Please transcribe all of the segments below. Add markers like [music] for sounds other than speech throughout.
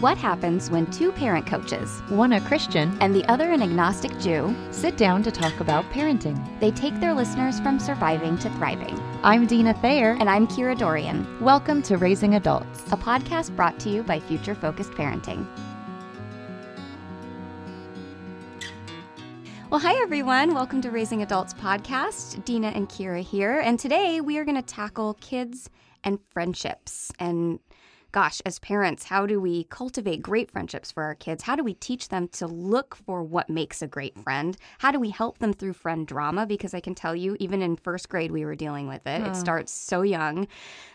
What happens when two parent coaches, one a Christian, and the other an agnostic Jew, sit down to talk about parenting? They take their listeners from surviving to thriving. I'm Dina Thayer. And I'm Kira Dorian. Welcome to Raising Adults, a podcast brought to you by Future Focused Parenting. Well, hi everyone. Welcome to Raising Adults podcast. Dina and Kira here. And today we are going to tackle kids and friendships and gosh, as parents, how do we cultivate great friendships for our kids? How do we teach them to look for what makes a great friend? How do we help them through friend drama? Because I can tell you, even in first grade, we were dealing with it. It starts so young.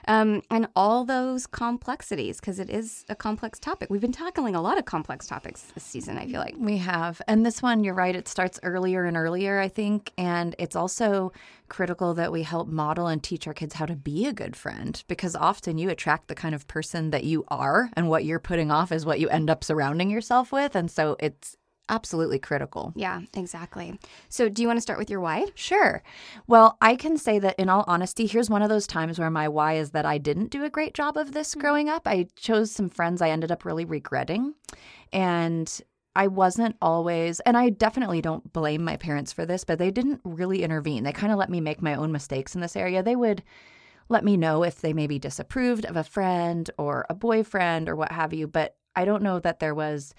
Um, and all those complexities, because it is a complex topic. We've been tackling a lot of complex topics this season, I feel like. We have. And this one, you're right, it starts earlier and earlier, I think. And it's also critical that we help model and teach our kids how to be a good friend because often you attract the kind of person that you are, and what you're putting off is what you end up surrounding yourself with. And so it's absolutely critical. Yeah, exactly. So, do you want to start with your why? Sure. Well, I can say that in all honesty, here's one of those times where my why is that I didn't do a great job of this mm-hmm. growing up. I chose some friends I ended up really regretting. And I wasn't always, and I definitely don't blame my parents for this, but they didn't really intervene. They kind of let me make my own mistakes in this area. They would let me know if they maybe disapproved of a friend or a boyfriend or what have you, but I don't know that there was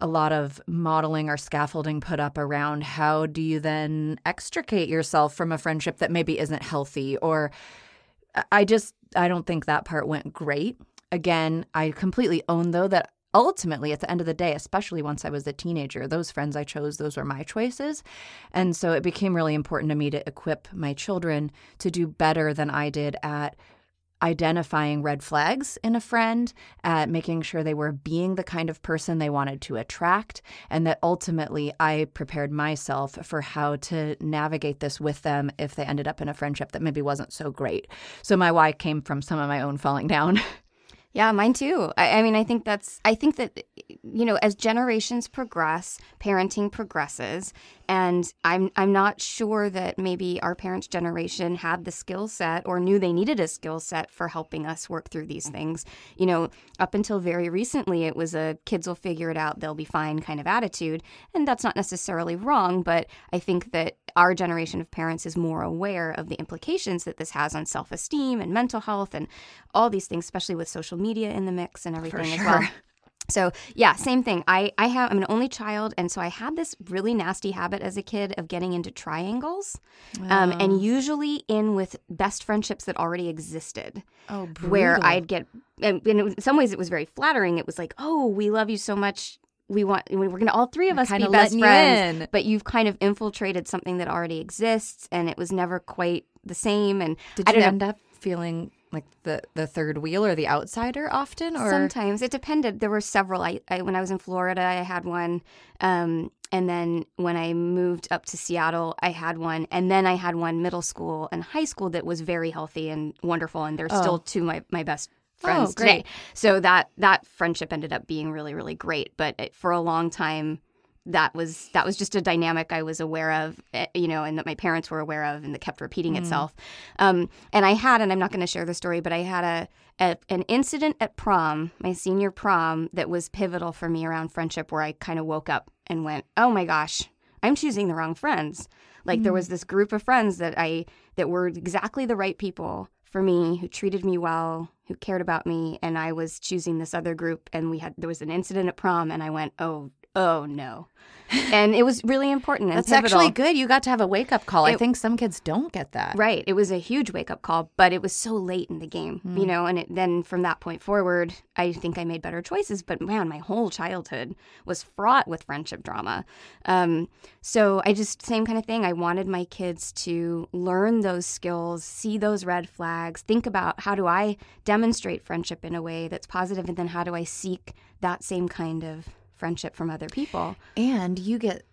a lot of modeling or scaffolding put up around how do you then extricate yourself from a friendship that maybe isn't healthy or I just I don't think that part went great. Again, I completely own though that ultimately at the end of the day especially once i was a teenager those friends i chose those were my choices and so it became really important to me to equip my children to do better than i did at identifying red flags in a friend, at making sure they were being the kind of person they wanted to attract, and that ultimately I prepared myself for how to navigate this with them if they ended up in a friendship that maybe wasn't so great. So my why came from some of my own falling down. [laughs] Yeah, mine too. I, I, mean, I think that's, I think that, you know, as generations progress, parenting progresses. And I'm, I'm not sure that maybe our parents' generation had the skill set or knew they needed a skill set for helping us work through these things. You know, up until very recently, it was a kids will figure it out, they'll be fine kind of attitude. And that's not necessarily wrong, but I think that our generation of parents is more aware of the implications that this has on self esteem and mental health and all these things, especially with social media in the mix and everything sure. as well. So yeah, same thing. I I have I'm an only child, and so I had this really nasty habit as a kid of getting into triangles, um, and usually in with best friendships that already existed. Oh, brutal. where I'd get, and in some ways it was very flattering. It was like, oh, we love you so much we want we're going to all three of us be best friends but you've kind of infiltrated something that already exists and it was never quite the same and did I you end know. up feeling like the the third wheel or the outsider often or? Sometimes. It depended. There were several. I, I when i was in florida i had one. Um, and then when i moved up to seattle i had one. And then i had one middle school and high school that was very healthy and wonderful and they're oh. still two my, my best friends oh, today. So that that friendship ended up being really really great. But it, for a long time, that was that was just a dynamic I was aware of, eh, you know, and that my parents were aware of, and that kept repeating mm. itself. Um, and I had, and I'm not going to share the story, but I had a, a, an incident at prom, my senior prom, that was pivotal for me around friendship, where I kind of woke up and went, "Oh my gosh, I'm choosing the wrong friends." Like mm. there was this group of friends that I that were exactly the right people for me who treated me well who cared about me and i was choosing this other group and we had there was an incident at prom and i went oh oh no and it was really important. That's pivotal. actually good. You got to have a wake up call. It, I think some kids don't get that. Right. It was a huge wake up call, but it was so late in the game, mm. you know. And it, then from that point forward, I think I made better choices. But man, my whole childhood was fraught with friendship drama. Um, so I just same kind of thing. I wanted my kids to learn those skills, see those red flags, think about how do I demonstrate friendship in a way that's positive, and then how do I seek that same kind of friendship from other people. And you get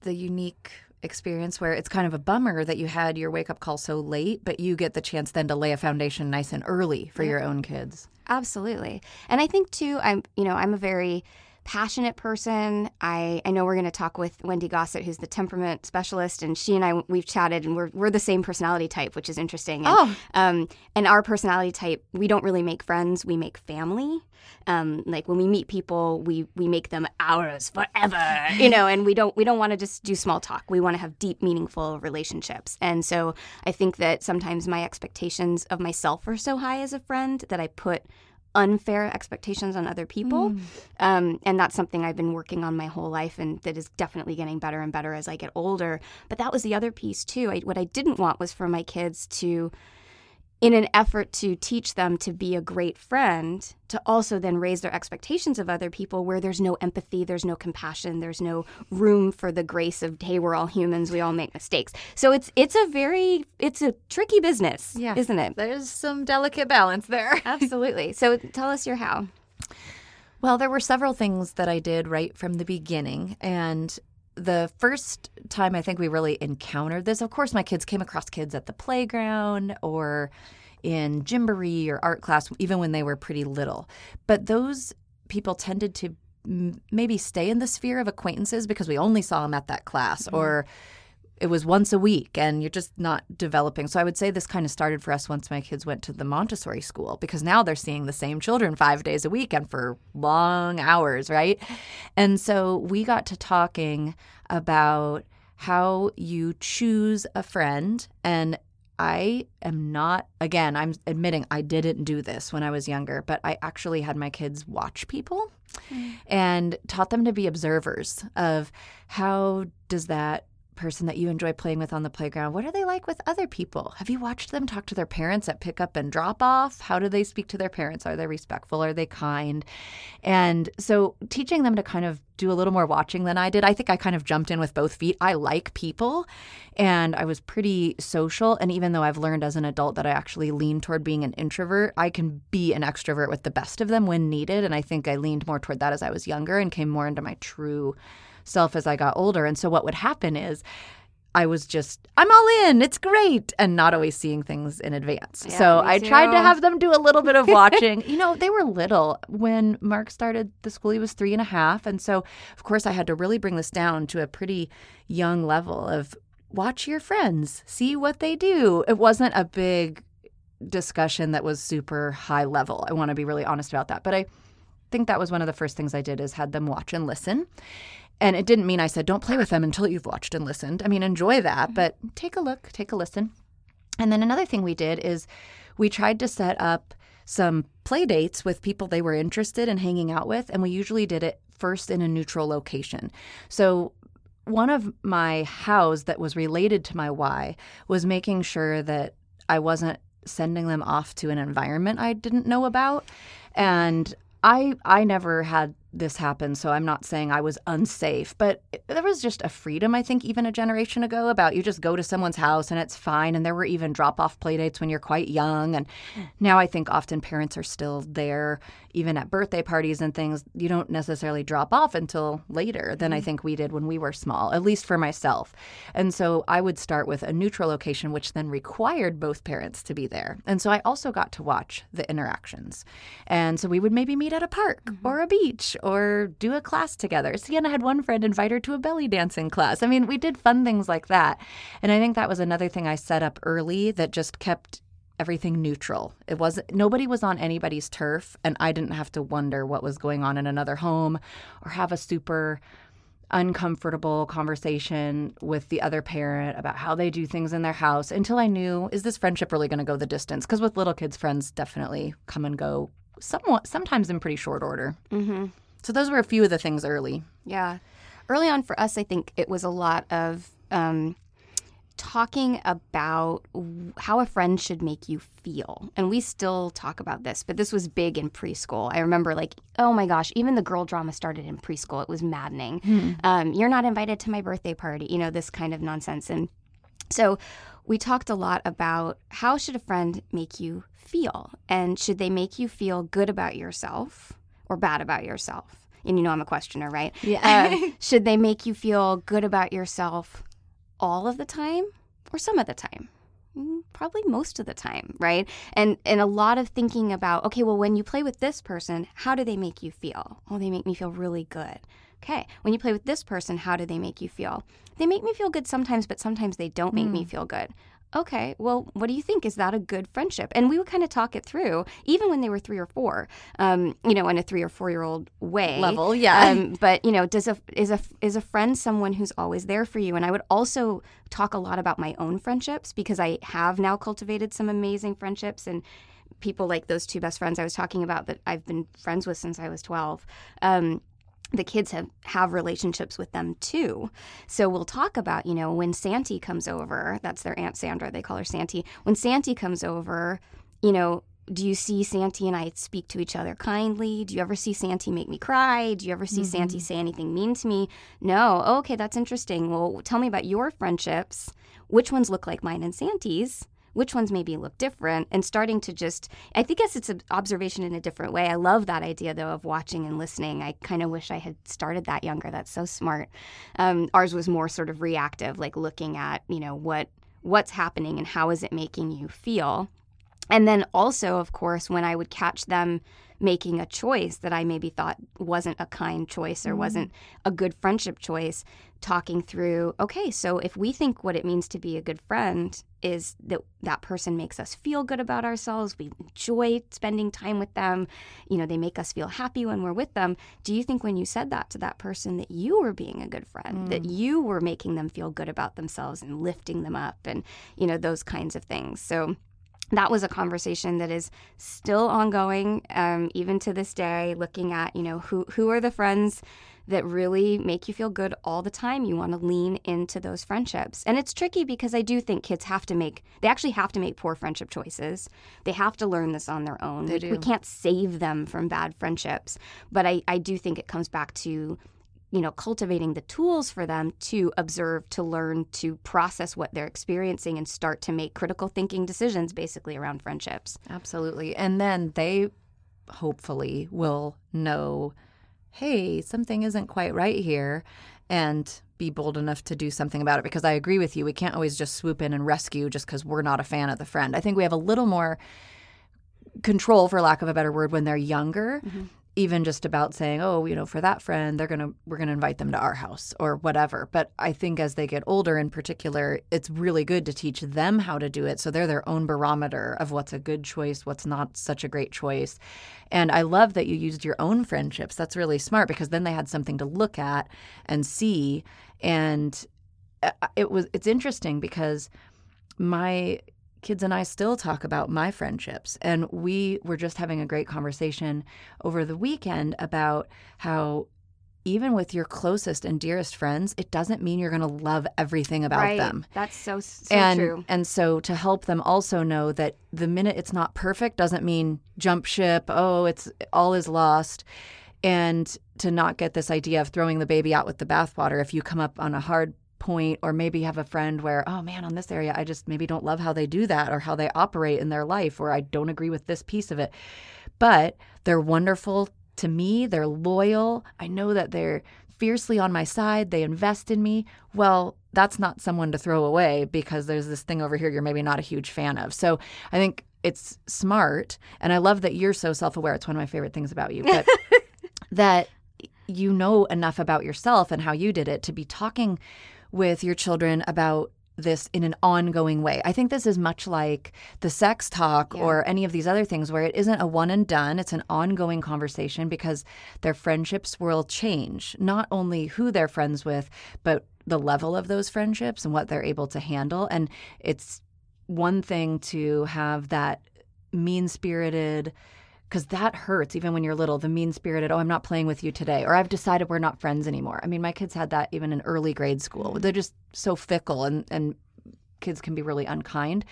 the unique experience where it's kind of a bummer that you had your wake up call so late, but you get the chance then to lay a foundation nice and early for yeah. your own kids. Absolutely. And I think too I'm you know, I'm a very passionate person. I, I know we're going to talk with Wendy Gossett, who's the temperament specialist, and she and I we've chatted, and we're we're the same personality type, which is interesting. And, Oh. um, and our personality type, we don't really make friends; we make family. Um, like when we meet people, we we make them ours forever, you know. And we don't we don't want to just do small talk. We want to have deep, meaningful relationships. And so I think that sometimes my expectations of myself are so high as a friend that I put unfair expectations on other people. Um, and that's something I've been working on my whole life and that is definitely getting better and better as I get older. But that was the other piece too. I, what I didn't want was for my kids to, in an effort to teach them to be a great friend, to also then raise their expectations of other people where there's no empathy, there's no compassion, there's no room for the grace of hey, we're all humans, we all make mistakes. So it's it's a very it's a tricky business, Yeah. isn't it? There's some delicate balance there. [laughs] Absolutely. So tell us your how. Well, there were several things that I did right from the beginning. And the first time I think we really encountered this, of course, my kids came across kids at the playground or in gymboree or art class, even when they were pretty little. But those people tended to m- maybe stay in the sphere of acquaintances because we only saw them at that class mm-hmm. or it was once a week and you're just not developing. So I would say this kind of started for us once my kids went to the Montessori school because now they're seeing the same children 5 days a week and for long hours, right? And so we got to talking about how you choose a friend and I am not, again, I'm admitting I didn't do this when I was younger, but I actually had my kids watch people mm. and taught them to be observers of how does that person that you enjoy playing with on the playground what are they like with other people have you watched them talk to their parents at pickup and drop off how do they speak to their parents are they respectful are they kind and so teaching them to kind of do a little more watching than I did. I think I kind of jumped in with both feet. I like people and I was pretty social. And even though I've learned as an adult that I actually lean toward being an introvert, I can be an extrovert with the best of them when needed. And I think I leaned more toward that as I was younger and came more into my true self as I got older. And so what would happen is, I was just, I'm all in. It's great. And not always seeing things in advance. Yeah, so I tried to have them do a little bit of [laughs] watching. you know, they were little. When Mark started the school, he was three and a half. And so, of course, I had to really bring this down to a pretty young level of watch your friends, see what they do. It wasn't a big discussion that was super high level. I want to be really honest about that. But I think that was one of the first things I did is had them watch and listen. And it didn't mean I said, don't play with them until you've watched and listened. I mean, enjoy that, mm-hmm. but take a look, take a listen. And then another thing we did is we tried to set up some play dates with people they were interested in hanging out with. And we usually did it first in a neutral location. So one of my hows that was related to my why was making sure that I wasn't sending them off to an environment I didn't know about. And I I never had this happened, so I'm not saying I was unsafe, but there was just a freedom, I think, even a generation ago about you just go to someone's house and it's fine. And there were even drop off play dates when you're quite young. And now I think often parents are still there, even at birthday parties and things. You don't necessarily drop off until later than I mm-hmm. think we did when we were small, at least for myself. And so I would start with a neutral location, which then required both parents to be there. And so I also got to watch the interactions. And so we would maybe meet at a park mm-hmm. or a beach or do a class together. Sienna had one friend invite her to a belly dancing class. I mean, we did fun things like that. And I think that was another thing I set up early that just kept everything neutral. It wasn't nobody was on anybody's turf and I didn't have to wonder what was going on in another home or have a super uncomfortable conversation with the other parent about how they do things in their house until I knew is this friendship really going to go the distance because with little kids friends definitely come and go somewhat sometimes in pretty short order. Mm-hmm. So those were a few of the things early. Yeah. Early on for us, I think it was a lot of um, talking about how a friend should make you feel. And we still talk about this, but this was big in preschool. I remember, like, oh my gosh, even the girl drama started in preschool. It was maddening. Um, you're not invited to my birthday party, you know, this kind of nonsense. And so we talked a lot about how should a friend make you feel? And should they make you feel good about yourself or bad about yourself? And you know I'm a questioner, right? Yeah. Um, [laughs] should they make you feel good about yourself all of the time or some of the time? Mm, probably most of the time, right? And and a lot of thinking about, okay, well when you play with this person, how do they make you feel? Oh, they make me feel really good. Okay. When you play with this person, how do they make you feel? They make me feel good sometimes, but sometimes they don't make mm. me feel good okay, well, what do you think? Is that a good friendship? And we would kind of talk it through, even when they were three or four, um, you know, in a three or four year old way. Level, yeah. Um, but you know, does a is a is a friend someone who's always there for you? And I would also talk a lot about my own friendships because I have now cultivated some amazing friendships and people like those two best friends I was talking about that I've been friends with since I was twelve. Um, the kids have have relationships with them too. So we'll talk about, you know, when Santi comes over, that's their aunt Sandra, they call her Santi. When Santi comes over, you know, do you see Santi and I speak to each other kindly? Do you ever see Santi make me cry? Do you ever see mm-hmm. Santi say anything mean to me? No. Oh, okay, that's interesting. Well, tell me about your friendships. Which ones look like mine and Santi's? Which ones maybe look different and starting to just i think guess it's an observation in a different way. I love that idea though of watching and listening. I kind of wish i had started that younger. That's so smart. Um, ours was more sort of reactive like looking at you know what what's happening and how is it making you feel. And then also of course when i would catch them making a choice that I maybe thought wasn't a kind choice or mm-hmm. wasn't a good friendship choice, talking through, okay, so if we think what it means to be a good friend is that that person makes us feel good about ourselves, we enjoy spending time with them, you know, they make us feel happy when we're with them. Do you think when you said that to that person that you were being a good friend, mm. that you were making them feel good about themselves and lifting them up and, you know, those kinds of things? So, that was a conversation that is still ongoing, um, even to this day. Looking at you know who who are the friends that really make you feel good all the time. You want to lean into those friendships, and it's tricky because I do think kids have to make they actually have to make poor friendship choices. They have to learn this on their own. They do. We can't save them from bad friendships, but I I do think it comes back to you know, cultivating the tools for them to observe, to learn, to process what they're experiencing and start to make critical thinking decisions basically around friendships. Absolutely. And then they hopefully will know, hey, something isn't quite right here and be bold enough to do something about it because I agree with you. We can't always just swoop in and rescue just because we're not a fan of the friend. I think we have a little more control for lack of a better word when they're younger mm-hmm even just about saying, oh, you know, for that friend, they're gonna we're gonna invite them to our house or whatever. But I think as they get older, in particular, it's really good to teach them how to do it, so they're their own barometer of what's a good choice, what's not such a great choice. And I love that you used your own friendships. That's really smart because then they had something to look at and see. And uh, it was it's interesting because my kids and I still talk about my friendships. And we were just having a great conversation over the weekend about how even with your closest and dearest friends, it doesn't mean you're going to love everything about right. them. That's so, so and, true. And so to help them also know that the minute it's not perfect doesn't mean jump ship, oh, it's all is lost. And to not get this idea of throwing the baby out with the bathwater if you come up on a hard point or maybe have a friend where oh man on this area i just maybe don't love how they do that or how they operate in their life or i don't agree with this piece of it. But they're wonderful to me they're loyal i know that they're fiercely on my side they invest in me. Well that's not someone to throw away because there's this thing over here you're maybe not a huge fan of. So i think it's smart and i love that you're so self-aware it's one of my favorite things about you but [laughs] that you know enough about yourself and how you did it to be talking with your children about this in an ongoing way. I think this is much like the sex talk yeah. or any of these other things where it isn't a one and done, it's an ongoing conversation because their friendships will change, not only who they're friends with, but the level of those friendships and what they're able to handle. And it's one thing to have that mean spirited, because that hurts even when you're little the mean spirited oh i'm not playing with you today or i've decided we're not friends anymore i mean my kids had that even in early grade school mm-hmm. they're just so fickle and and kids can be really unkind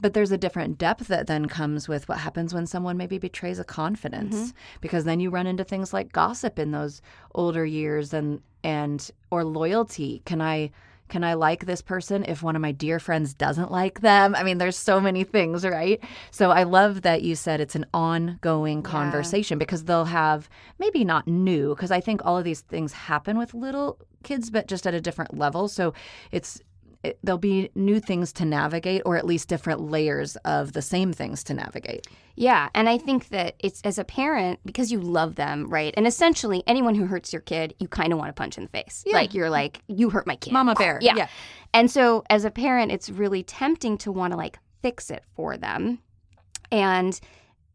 but there's a different depth that then comes with what happens when someone maybe betrays a confidence mm-hmm. because then you run into things like gossip in those older years and and or loyalty can i can I like this person if one of my dear friends doesn't like them? I mean, there's so many things, right? So I love that you said it's an ongoing conversation yeah. because they'll have maybe not new, because I think all of these things happen with little kids, but just at a different level. So it's it, there'll be new things to navigate, or at least different layers of the same things to navigate. Yeah, and I think that it's as a parent because you love them, right? And essentially, anyone who hurts your kid, you kind of want to punch in the face. Yeah. Like you're like, you hurt my kid, Mama bear. Yeah. yeah. And so, as a parent, it's really tempting to want to like fix it for them. And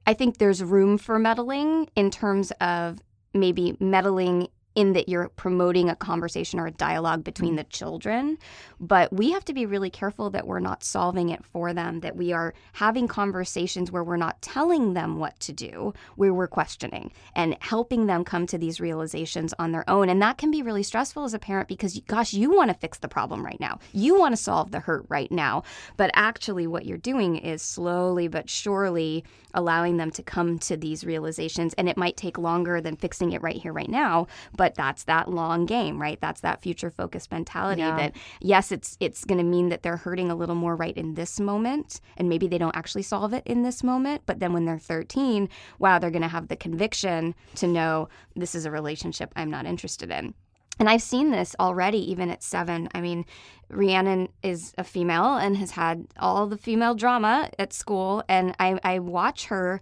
I think there's room for meddling in terms of maybe meddling in that you're promoting a conversation or a dialogue between the children. But we have to be really careful that we're not solving it for them, that we are having conversations where we're not telling them what to do, where we're questioning and helping them come to these realizations on their own. And that can be really stressful as a parent because, gosh, you want to fix the problem right now. You want to solve the hurt right now. But actually, what you're doing is slowly but surely allowing them to come to these realizations. And it might take longer than fixing it right here, right now but that's that long game, right? That's that future focused mentality Yeah. that yes, it's it's going to mean that they're hurting a little more right in this moment and maybe they don't actually solve it in this moment, but then when they're 13, wow, they're going to have the conviction to know this is a relationship I'm not interested in. And I've seen this already, even at seven. I mean, Rhiannon is a female and has had all the female drama at school. And I, I watch her.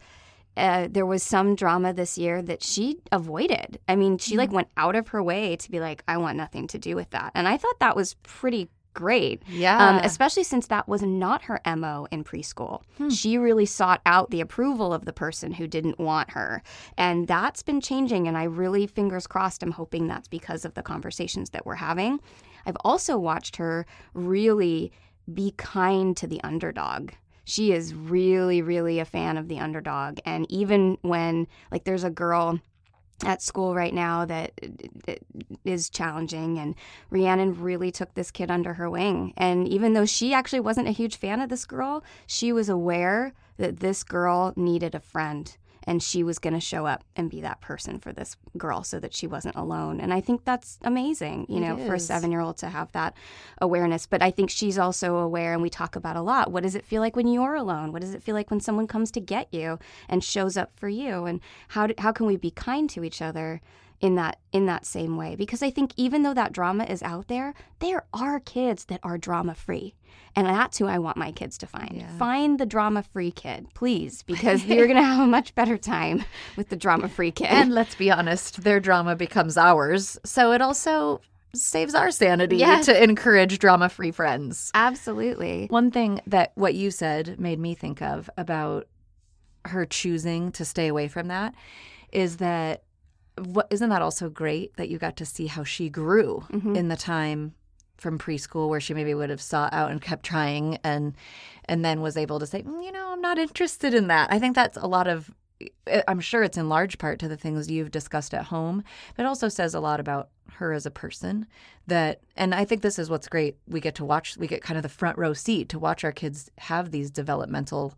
Uh, there was some drama this year that she avoided. I mean, she like went out of her way to be like, I want nothing to do with that. And I thought that was pretty great. Yeah. Um, especially since that was not her MO in preschool. She really sought out the approval of the person who didn't want her. And that's been changing. And I really, fingers crossed, I'm hoping that's because of the conversations that we're having. I've also watched her really be kind to the underdog. She is really, really a fan of the underdog. And even when, like, there's a girl at school right now that is challenging and Rhiannon really took this kid under her wing and even though she actually wasn't a huge fan of this girl she was aware that this girl needed a friend and she was going to show up and be that person for this girl so that she wasn't alone. And I think that's amazing you It know for a 7-year-old to have that awareness. But I think she's also aware and we talk about a lot what does it feel like when you're alone? What does it feel like when someone comes to get you and shows up for you? And how do, how can we be kind to each other in that in that same way because I think even though that drama is out there there are kids that are drama free and that's who I want my kids to find Yeah. find the drama free kid please [laughs] because you're going to have a much better time with the drama free kid and let's be honest, their drama becomes ours. So it also saves our sanity Yes. to encourage drama free friends. absolutely One thing that what you said made me think of about her choosing to stay away from that is that what isn't that also great that you got to see how she grew Mhm. in the time from preschool where she maybe would have sought out and kept trying and and then was able to say "Mm, you know I'm not interested in that. I think that's a lot of I- I'm sure it's in large part to the things you've discussed at home, but it also says a lot about her as a person that and I think this is what's great. We get to watch we get kind of the front row seat to watch our kids have these developmental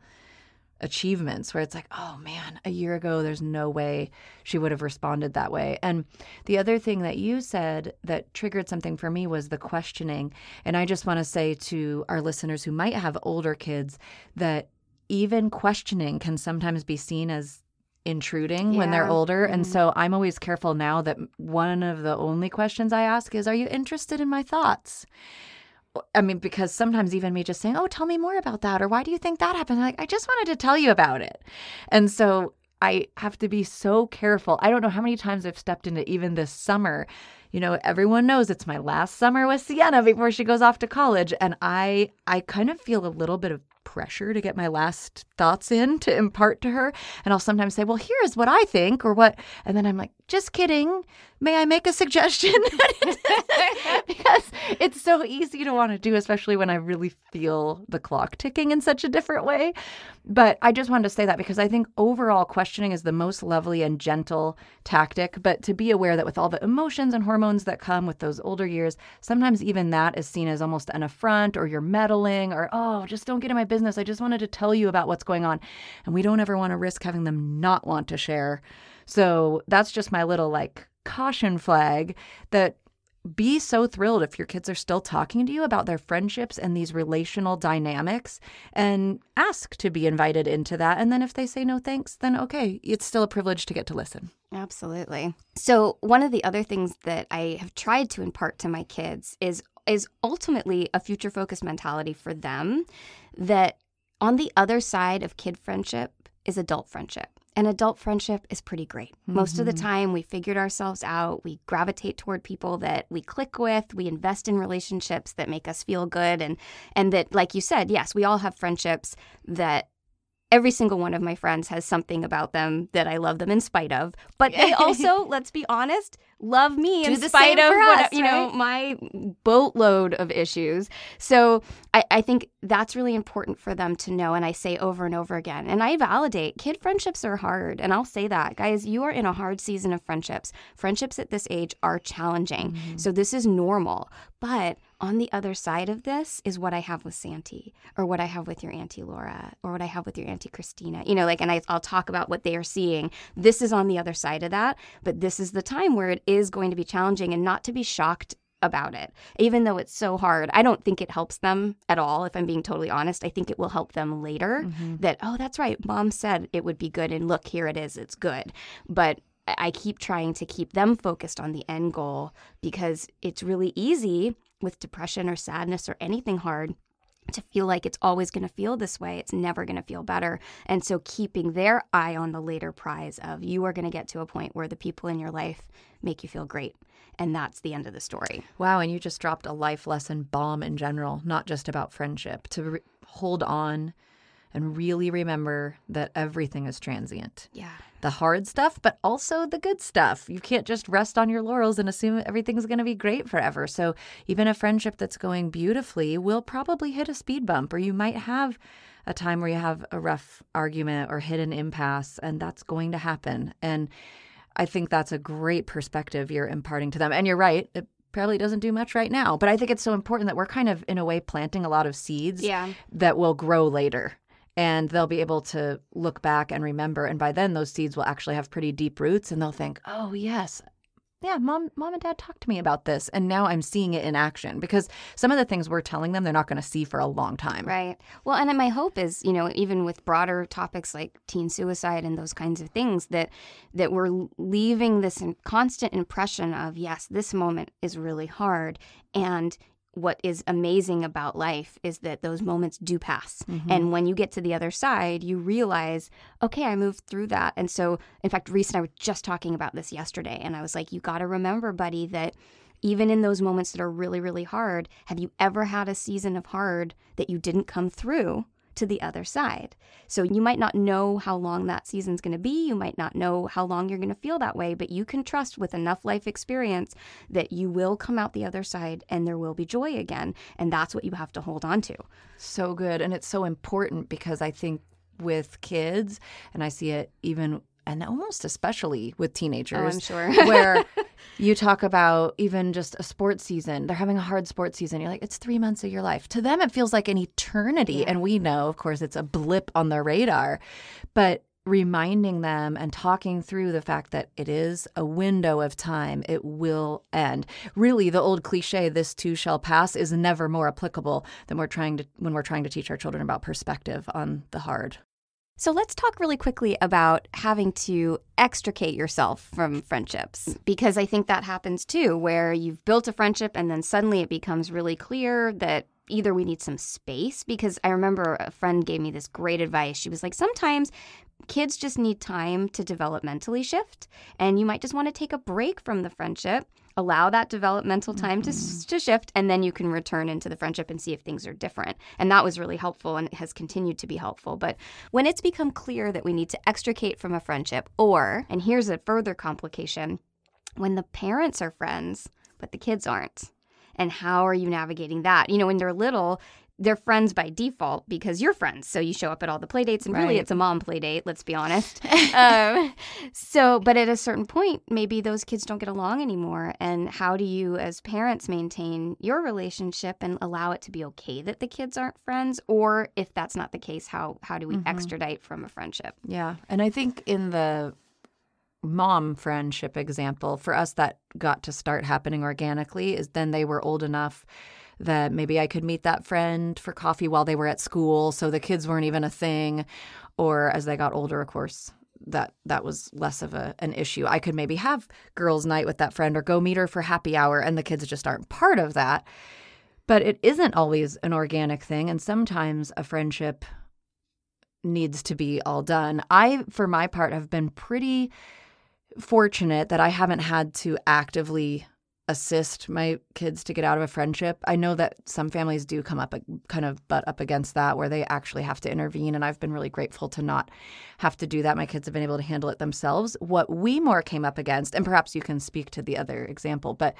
achievements where it's like, oh man, a year ago there's no way she would have responded that way. And the other thing that you said that triggered something for me was the questioning. And I just want to say to our listeners who might have older kids that even questioning can sometimes be seen as intruding when they're older. And Mhm. so I'm always careful now that one of the only questions I ask is, Are you interested in my thoughts? I mean, because sometimes even me just saying, Oh, tell me more about that, or why do you think that happened? Like, I just wanted to tell you about it. And so I have to be so careful. I don't know how many times I've stepped into even this summer. You know, everyone knows it's my last summer with Sienna before she goes off to college. And I I kind of feel a little bit of pressure to get my last thoughts in to impart to her. And I'll sometimes say, Well, here's what I think, or what and then I'm like, just kidding. May I make a suggestion? [laughs] because it's so easy to want to do, especially when I really feel the clock ticking in such a different way. But I just wanted to say that because I think overall questioning is the most lovely and gentle tactic. But to be aware that with all the emotions and hormones that come with those older years, sometimes even that is seen as almost an affront or you're meddling or, oh, just don't get in my business. I just wanted to tell you about what's going on. And we don't ever want to risk having them not want to share. So that's just my little like caution flag that be so thrilled if your kids are still talking to you about their friendships and these relational dynamics and ask to be invited into that. And then if they say no thanks, then okay, it's still a privilege to get to listen. Absolutely. So, one of the other things that I have tried to impart to my kids is is ultimately a future focused mentality for them that on the other side of kid friendship is adult friendship. And adult friendship is pretty great. Mm-hmm. Most of the mm-hmm. time, we figured ourselves out. We gravitate toward people that we click with. We invest in relationships that make us feel good. And, and that, like you said, yes, we all have friendships that every single one of my friends has something about them that I love them in spite of. But they also, let's be honest, love me Do in spite of what, us, you know right? my boatload of issues. So I, I think that's really important for them to know. And I say over and over again, and I validate kid friendships are hard. And I'll say that, guys, you are in a hard season of friendships. Friendships at this age are challenging. Mm-hmm. So this is normal. But on the other side of this is what I have with Santi, or what I have with your Auntie Laura, or what I have with your Auntie Christina. You know, like, and I, I'll talk about what they are seeing. This is on the other side of that. But this is the time where it is going to be challenging and not to be shocked about it, even though it's so hard. I don't think it helps them at all, if I'm being totally honest. I think it will help them later mm-hmm. that, oh, that's right. Mom said it would be good. And look, here it is. It's good. But I keep trying to keep them focused on the end goal because it's really easy with depression or sadness or anything hard to feel like it's always going to feel this way. It's never going to feel better. And so keeping their eye on the later prize of you are going to get to a point where the people in your life make you feel great. And that's the end of the story. Wow. And you just dropped a life lesson bomb in general, not just about friendship, to re- hold on and really remember that everything is transient. Yeah. The hard stuff, but also the good stuff. You can't just rest on your laurels and assume everything's going to be great forever. So, even a friendship that's going beautifully will probably hit a speed bump, or you might have a time where you have a rough argument or hit an impasse, and that's going to happen. And I think that's a great perspective you're imparting to them. And you're right, it probably doesn't do much right now. But I think it's so important that we're kind of, in a way, planting a lot of seeds yeah. that will grow later and they'll be able to look back and remember and by then those seeds will actually have pretty deep roots and they'll think oh yes. Yeah mom mom and dad talked to me about this and now i'm seeing it in action. Because some of the things we're telling them they're not going to see for a long time. Right. Well and my hope is you know even with broader topics like teen suicide and those kinds of things that that we're leaving this constant impression of yes this moment is really hard and what is amazing about life is that those moments do pass. Mm-hmm. And when you get to the other side, you realize, okay, I moved through that. And so, in fact, Reese and I were just talking about this yesterday. And I was like, you got to remember, buddy, that even in those moments that are really, really hard, have you ever had a season of hard that you didn't come through? To the other side. So you might not know how long that season's going to be. You might not know how long you're going to feel that way, but you can trust with enough life experience that you will come out the other side and there will be joy again. And that's what you have to hold on to. So good. And it's so important because I think with kids, and I see it even and almost especially with teenagers. Oh, I'm sure. [laughs] where [laughs] you talk about even just a sports season, they're having a hard sports season. You're like, it's three months of your life. To them, it feels like an eternity. Yeah. And we know, of course, it's a blip on their radar. But reminding them and talking through the fact that it is a window of time, it will end. Really, the old cliche, this too shall pass, is never more applicable than we're trying to when we're trying to teach our children about perspective on the hard. So let's talk really quickly about having to extricate yourself from friendships because I think that happens too, where you've built a friendship and then suddenly it becomes really clear that either we need some space because I remember a friend gave me this great advice. She was like, sometimes kids just need time to developmentally shift, and you might just want to take a break from the friendship allow that developmental time mm-hmm. to, to shift and then you can return into the friendship and see if things are different. And that was really helpful and it has continued to be helpful. But when it's become clear that we need to extricate from a friendship or and here's a further complication when the parents are friends but the kids aren't and how are you navigating that? You know when they're little they're friends by default because you're friends. So you show up at all the play dates, and right. really it's a mom play date, let's be honest. [laughs] um, so, but at a certain point, maybe those kids don't get along anymore. And how do you, as parents, maintain your relationship and allow it to be okay that the kids aren't friends? Or if that's not the case, how, how do we mm-hmm. extradite from a friendship? Yeah. And I think in the mom friendship example, for us, that got to start happening organically is then they were old enough that maybe I could meet that friend for coffee while they were at school, so the kids weren't even a thing. Or as they got older, of course, that that was less of a an issue. I could maybe have girls' night with that friend or go meet her for happy hour, and the kids just aren't part of that. But it isn't always an organic thing. And sometimes a friendship needs to be all done. I, for my part, have been pretty fortunate that I haven't had to actively assist my kids to get out of a friendship. I know that some families do come up kind of butt up against that where they actually have to intervene and I've been really grateful to not have to do that. My kids have been able to handle it themselves. What we more came up against and perhaps you can speak to the other example, but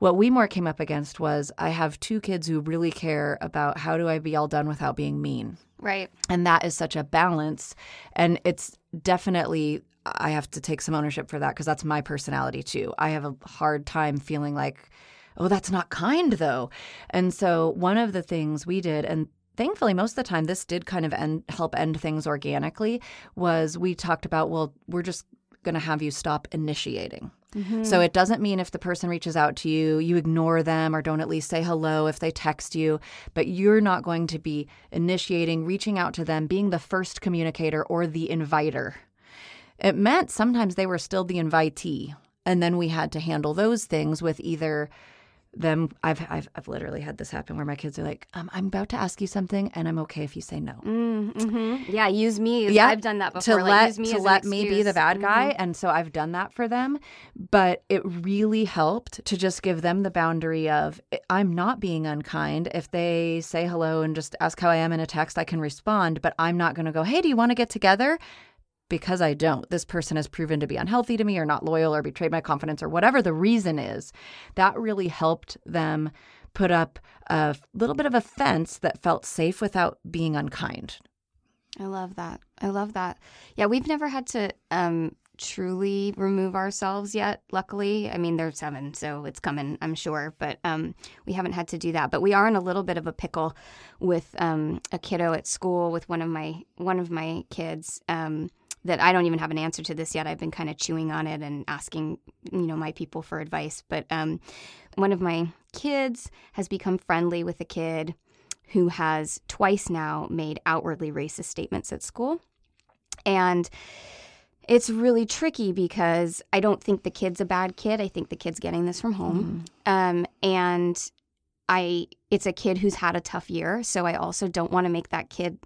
what we more came up against was I have two kids who really care about how do I be all done without being mean. Right. And that is such a balance and it's definitely I have to take some ownership for that because that's my personality too. I have a hard time feeling like, oh, that's not kind though. And so one of the things we did, and thankfully most of the time this did kind of end, help end things organically, was we talked about, well, we're just going to have you stop initiating. Mm-hmm. So it doesn't mean if the person reaches out to you, you ignore them or don't at least say hello if they text you, but you're not going to be initiating, reaching out to them, being the first communicator or the inviter it meant sometimes they were still the invitee. And then we had to handle those things with either them I've, I've I've literally had this happen where my kids are like, um, "I'm about to ask you something, and I'm okay if you say no." Mm, mm-hmm. Yeah, use me. Yeah, I've done that before. To like, let to let me be the bad guy, mm-hmm. and so I've done that for them. But it really helped to just give them the boundary of I'm not being unkind. If they say hello and just ask how I am in a text, I can respond. But I'm not going to go, "Hey, do you want to get together?" Because I don't, this person has proven to be unhealthy to me or not loyal or betrayed my confidence or whatever the reason is, that really helped them put up a little bit of a fence that felt safe without being unkind. I love that. I love that. Yeah, we've never had to um, truly remove ourselves yet, luckily. I mean, they're seven, so it's coming, I'm sure, but um, we haven't had to do that. But we are in a little bit of a pickle with um, a kiddo at school with one of my one of my kids. Um, that I don't even have an answer to this yet. I've been kind of chewing on it and asking, you know, my people for advice. But um, one of my kids has become friendly with a kid who has twice now made outwardly racist statements at school. And it's really tricky because I don't think the kid's a bad kid. I think the kid's getting this from home. Mm. Um, and I it's a kid who's had a tough year, so I also don't want to make that kid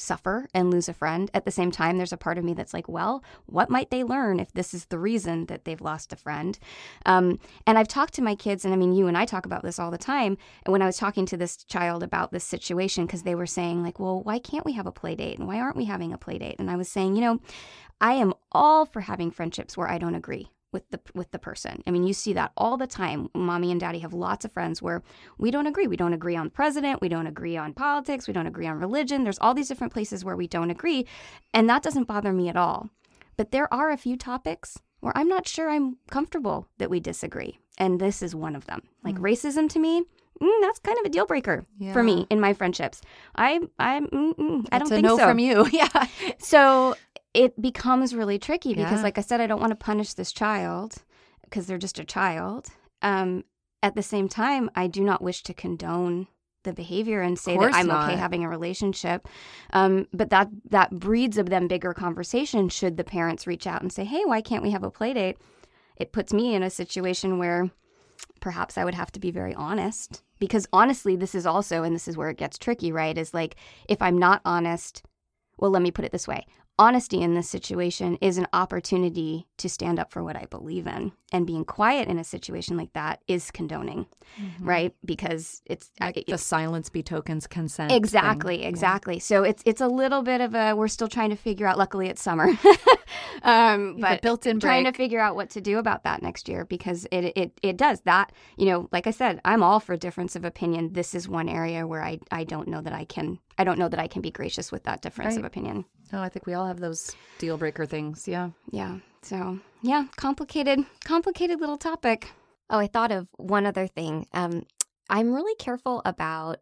suffer and lose a friend. At the same time, there's a part of me that's like, well, what might they learn if this is the reason that they've lost a friend? Um, and I've talked to my kids, and I mean, you and I talk about this all the time. And when I was talking to this child about this situation, because they were saying, like, well, why can't we have a play date? And why aren't we having a play date? And I was saying, you know, I am all for having friendships where I don't agree with the with the person. I mean, you see that all the time. Mommy and daddy have lots of friends where we don't agree. We don't agree on president, we don't agree on politics, we don't agree on religion. There's all these different places where we don't agree, and that doesn't bother me at all. But there are a few topics where I'm not sure I'm comfortable that we disagree, and this is one of them. Like mm. racism to me, Mm, that's kind of a deal breaker yeah. for me in my friendships. I I mm, mm, I don't think no so. from you. [laughs] yeah. So it becomes really tricky because, like I said, I don't want to punish this child because they're just a child. Um, at the same time, I do not wish to condone the behavior and say that I'm not. okay having a relationship. Um, but that that breeds of them bigger conversation. Should the parents reach out and say, "Hey, why can't we have a play date?" It puts me in a situation where perhaps I would have to be very honest because honestly, this is also, and this is where it gets tricky, right? Is like if I'm not honest. Well, let me put it this way honesty in this situation is an opportunity to stand up for what I believe in. And being quiet in a situation like that is condoning, mm-hmm. right? Because it's like it, the silence betokens consent. Exactly, thing. exactly. Yeah. So it's it's a little bit of a we're still trying to figure out. Luckily, it's summer, [laughs] um, but built-in trying to figure out what to do about that next year because it it it does that. You know, like I said, I'm all for difference of opinion. This is one area where I I don't know that I can I don't know that I can be gracious with that difference right. of opinion. Oh, I think we all have those deal breaker things. Yeah. Yeah. So, yeah, complicated, complicated little topic. Oh, I thought of one other thing. Um, I'm really careful about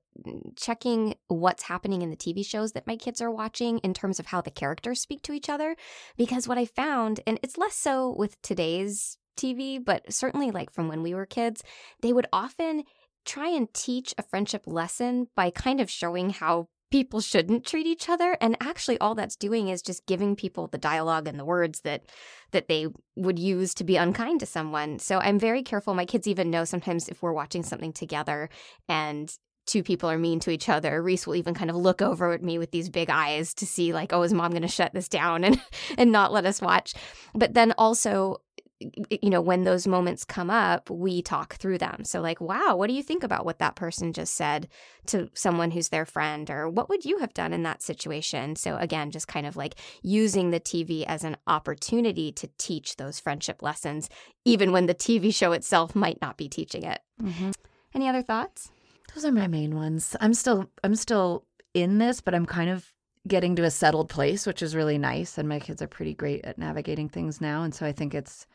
checking what's happening in the TV shows that my kids are watching in terms of how the characters speak to each other. Because what I found, and it's less so with today's TV, but certainly like from when we were kids, they would often try and teach a friendship lesson by kind of showing how people shouldn't treat each other and actually all that's doing is just giving people the dialogue and the words that that they would use to be unkind to someone. So i'm very careful. My kids even know sometimes if we're watching something together and two people are mean to each other reese will even kind of look over at me with these big eyes to see like oh is mom going to shut this down and [laughs] and not let us watch. But then also you know, when those moments come up, we talk through them. So, like, wow, what do you think about what that person just said to someone who's their friend? Or what would you have done in that situation? So, again, just kind of like using the TV as an opportunity to teach those friendship lessons, even when the TV show itself might not be teaching it. Mm-hmm. Any other thoughts? Those are my main ones. I'm still, I'm still in this, but I'm kind of getting to a settled place, which is really nice. And my kids are pretty great at navigating things now. And so I think it's,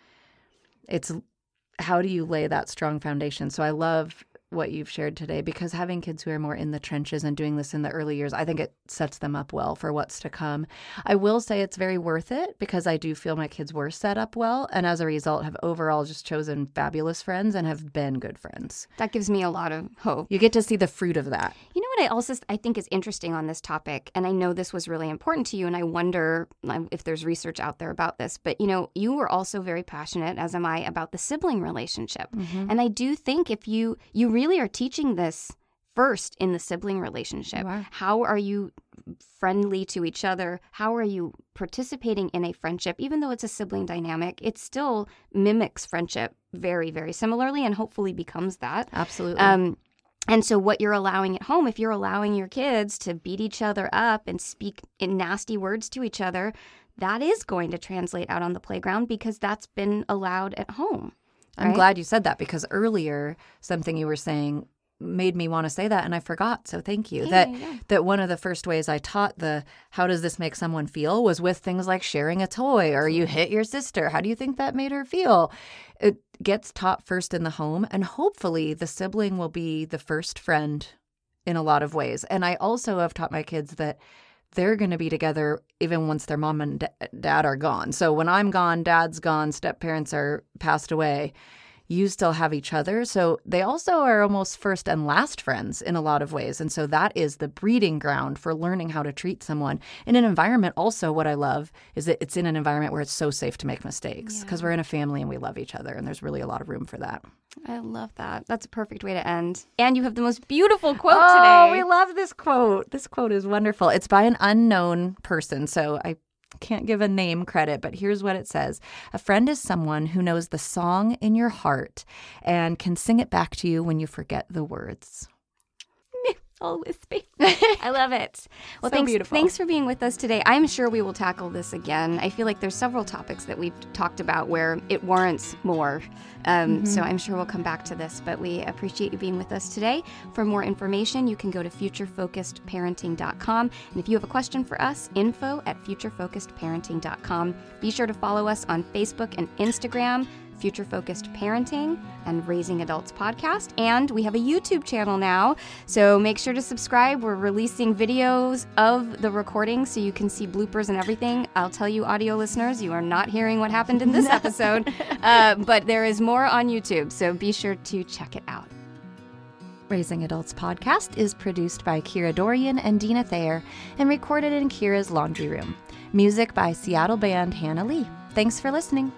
it's how do you lay that strong foundation? So I love what you've shared today because having kids who are more in the trenches and doing this in the early years, I think it sets them up well for what's to come. I will say it's very worth it because I do feel my kids were set up well and as a result have overall just chosen fabulous friends and have been good friends. That gives me a lot of hope. You get to see the fruit of that. You know what I also I think is interesting on this topic and I know this was really important to you and I wonder um, if there's research out there about this, but you know, you were also very passionate as am I about the sibling relationship. Mm-hmm. And I do think if you you really really are teaching this first in the sibling relationship. How are you friendly to each other? How are you participating in a friendship? Even though it's a sibling dynamic, it still mimics friendship very, very similarly and hopefully becomes that. Absolutely. Um, and so, what you're allowing at home, if you're allowing your kids to beat each other up and speak in nasty words to each other, that is going to translate out on the playground because that's been allowed at home. I'm right? glad you said that because earlier something you were saying made me want to say that and I forgot. So thank you. that yeah. that one of the first ways I taught the how does this make someone feel was with things like sharing a toy or you hit your sister. How do you think that made her feel? It gets taught first in the home and hopefully the sibling will be the first friend in a lot of ways. And I also have taught my kids that they're going to be together even once their mom and dad are gone. So when I'm gone, dad's gone, step parents are passed away, you still have each other. So they also are almost first and last friends in a lot of ways. And so that is the breeding ground for learning how to treat someone in an environment. Also, what I love is that it's in an environment where it's so safe to make mistakes because yeah. we're in a family and we love each other. And there's really a lot of room for that. I love that. That's a perfect way to end. And you have the most beautiful quote oh, today. Oh, we love this quote. This quote is wonderful. It's by an unknown person. So I can't give a name credit, but here's what it says. A friend is someone who knows the song in your heart and can sing it back to you when you forget the words all wispy. [laughs] I love it. Well, so thanks, beautiful. thanks for being with us today. I'm sure we will tackle this again. I feel like there's several topics that we've talked about where it warrants more. Um, mm-hmm. So I'm sure we'll come back to this, but we appreciate you being with us today. For more information, you can go to futurefocusedparenting.com. And if you have a question for us, info at futurefocusedparenting.com. Be sure to follow us on Facebook and Instagram future focused parenting and raising adults podcast. And we have a YouTube channel now. So make sure to subscribe. We're releasing videos of the recording so you can see bloopers and everything. I'll tell you, audio listeners, you are not hearing what happened in this [laughs] episode, uh, but there is more on YouTube. So be sure to check it out. Raising Adults podcast is produced by Kira Dorrian and Dina Thayer and recorded in Kira's laundry room. Music by Seattle band Hannah Lee. Thanks for listening.